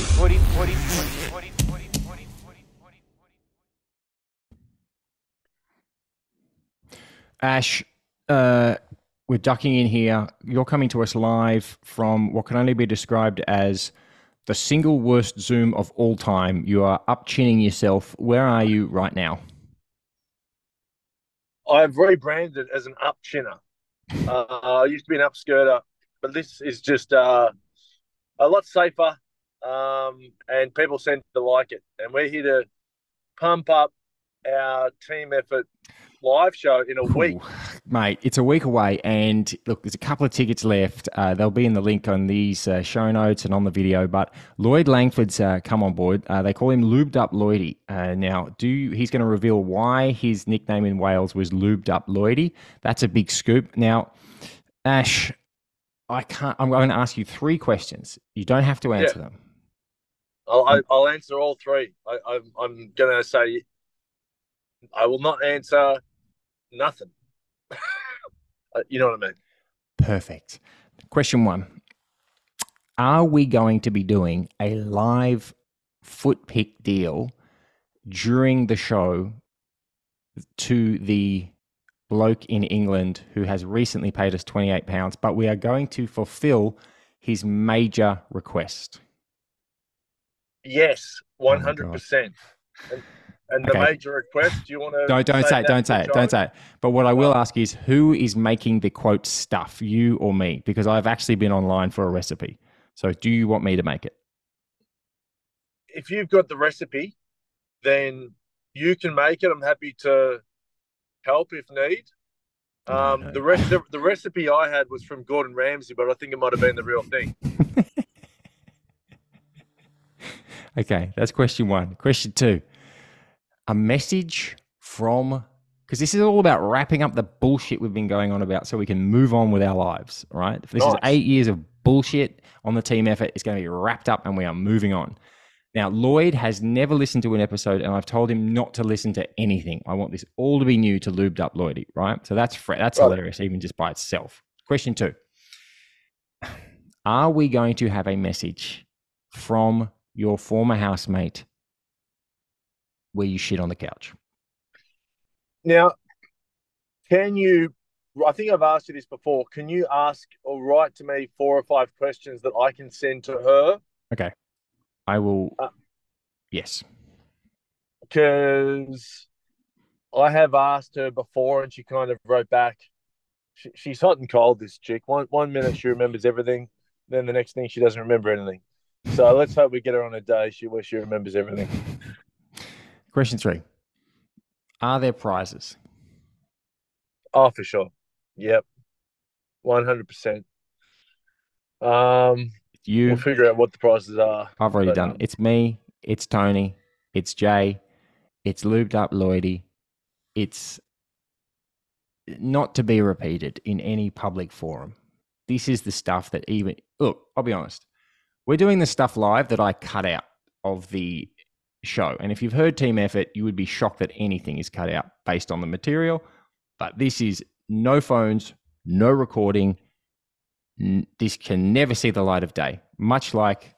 40, 40, 40, 40, Ash, uh, we're ducking in here. You're coming to us live from what can only be described as the single worst Zoom of all time. You are up chinning yourself. Where are you right now? I've rebranded as an up chinner. Uh, I used to be an upskirter, but this is just uh, a lot safer, um, and people seem to like it. And we're here to pump up our team effort live show in a week. Ooh, mate, it's a week away, and look, there's a couple of tickets left. Uh, they'll be in the link on these uh, show notes and on the video. But Lloyd Langford's uh, come on board. Uh, they call him Lubed Up Lloydie. Uh, now, do you, he's going to reveal why his nickname in Wales was Lubed Up Lloydie. That's a big scoop. Now, Ash, I can't. I'm going to ask you three questions. You don't have to answer them. I'll, I'll answer all three. I, I'm, I'm going to say I will not answer nothing. Uh, you know what I mean? Perfect. Question one Are we going to be doing a live foot pick deal during the show to the bloke in England who has recently paid us £28, but we are going to fulfill his major request? Yes, Oh one hundred percent. And, the Okay. major request. Do you want to? Don't, don't say it, don't say it, don't say it. But what I will ask is who is making the quote stuff, you or me? Because I've actually been online for a recipe. So do you want me to make it? If you've got the recipe, then you can make it. I'm happy to help if need. Um, No, no. The rest, the, the recipe I had was from Gordon Ramsay, but I think it might have been the real thing. Okay, that's question one. Question two a message from, because this is all about wrapping up the bullshit we've been going on about so we can move on with our lives, right? This is eight years of bullshit on the team effort. It's going to be wrapped up and we are moving on. Now, Lloyd has never listened to an episode, and I've told him not to listen to anything. I want this all to be new to lubed up Lloydie, right? So that's that's Right. hilarious, even just by itself. Question two: Are we going to have a message from your former housemate where you shit on the couch? Now, can you? I think I've asked you this before. Can you ask or write to me four or five questions that I can send to her? Okay, I will. Uh, yes. Because I have asked her before, and she kind of wrote back. She, she's hot and cold. This chick. One one minute she remembers everything, then the next thing she doesn't remember anything. So let's hope we get her on a day she where she remembers everything. Question three: Are there prizes? Oh, for sure. Yep, one hundred percent. Um, You. we'll figure out what the prices are. I've already done um. It's me. It's Tony. It's Jay. It's lubed up Lloydie. It's not to be repeated in any public forum. This is the stuff that even look. I'll be honest. We're doing the stuff live that I cut out of the show, and if you've heard Team Effort, you would be shocked that anything is cut out based on the material. But this is no phones, no recording. This can never see the light of day. Much like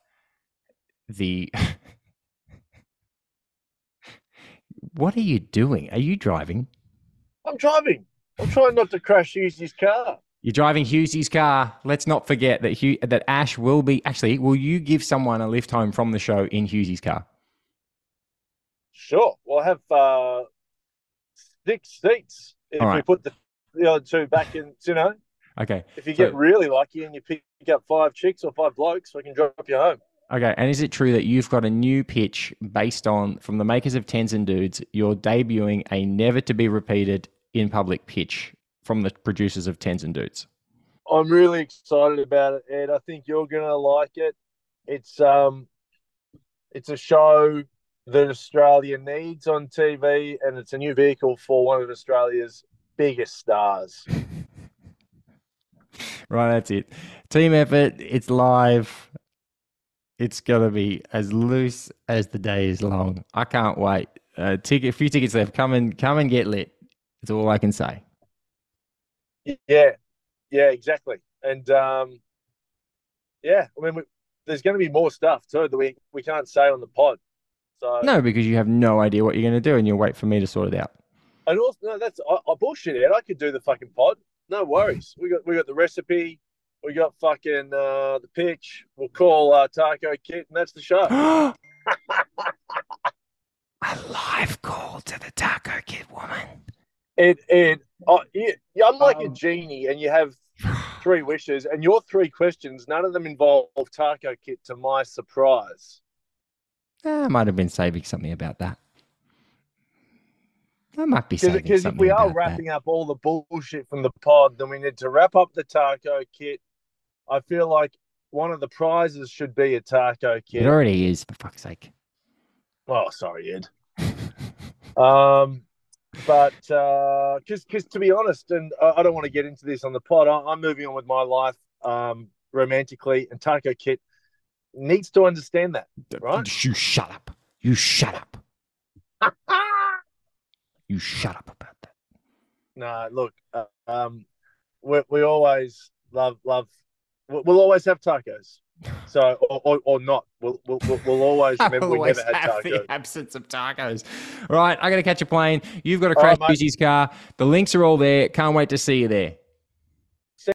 the what are you doing are you driving I'm driving. I'm trying not to crash Hughes' car. You're driving Hughesy's car let's not forget that Hugh, that ash will be actually will you give someone a lift home from the show in Hughesy's car Sure. We'll have uh, six seats if All we put the, the other two back in. You know, okay if you So- get really lucky and you pick up five chicks or five blokes, we can drop you home. okay and is it true that you've got a new pitch based on from the makers of tens and dudes you're debuting a never to be repeated in public pitch from the producers of tens and dudes I'm really excited about it, Ed. I think you're gonna like it. It's um, it's a show that Australia needs on TV, and it's a new vehicle for one of Australia's biggest stars. Right, that's it. Team effort. It's live. It's gonna be as loose as the day is long. I can't wait. Uh, ticket, a few tickets left. Come and come and get lit. That's all I can say. Yeah, yeah, exactly. And um, yeah, I mean, we, there's going to be more stuff too that we, we can't say on the pod. So No, because you have no idea what you're going to do, and you'll wait for me to sort it out. and also no, that's I, I bullshit it. I could do the fucking pod. No worries. We got we got the recipe. We got fucking uh, the pitch. We'll call uh, Taco Kit, and that's the show. a live call to the Taco Kit woman. It it oh, you, I'm like a Um, genie, and you have three wishes, and your three questions, none of them involve Taco Kit. To my surprise, Ah, I might have been saving something about that. I might be saving because if we are wrapping up all the bullshit from the pod, then we need to wrap up the Taco Kit. I feel like one of the prizes should be a Taco. Kit. It already is, for fuck's sake. Oh, sorry, Ed. Um, but because because to be honest, and I, I don't want to get into this on the pod, I, I'm moving on with my life um, romantically, and Taco Kit needs to understand that. Right. You shut up. You shut up. You shut up about that. no, look, uh, um, we we always love love. We'll always have tacos. So or, or, or not, we'll, we'll we'll always remember we Always never had have tacos. the absence of tacos. All right, I got to catch a plane. You've got to crash right. Busy's car. The links are all there. Can't wait to see you there.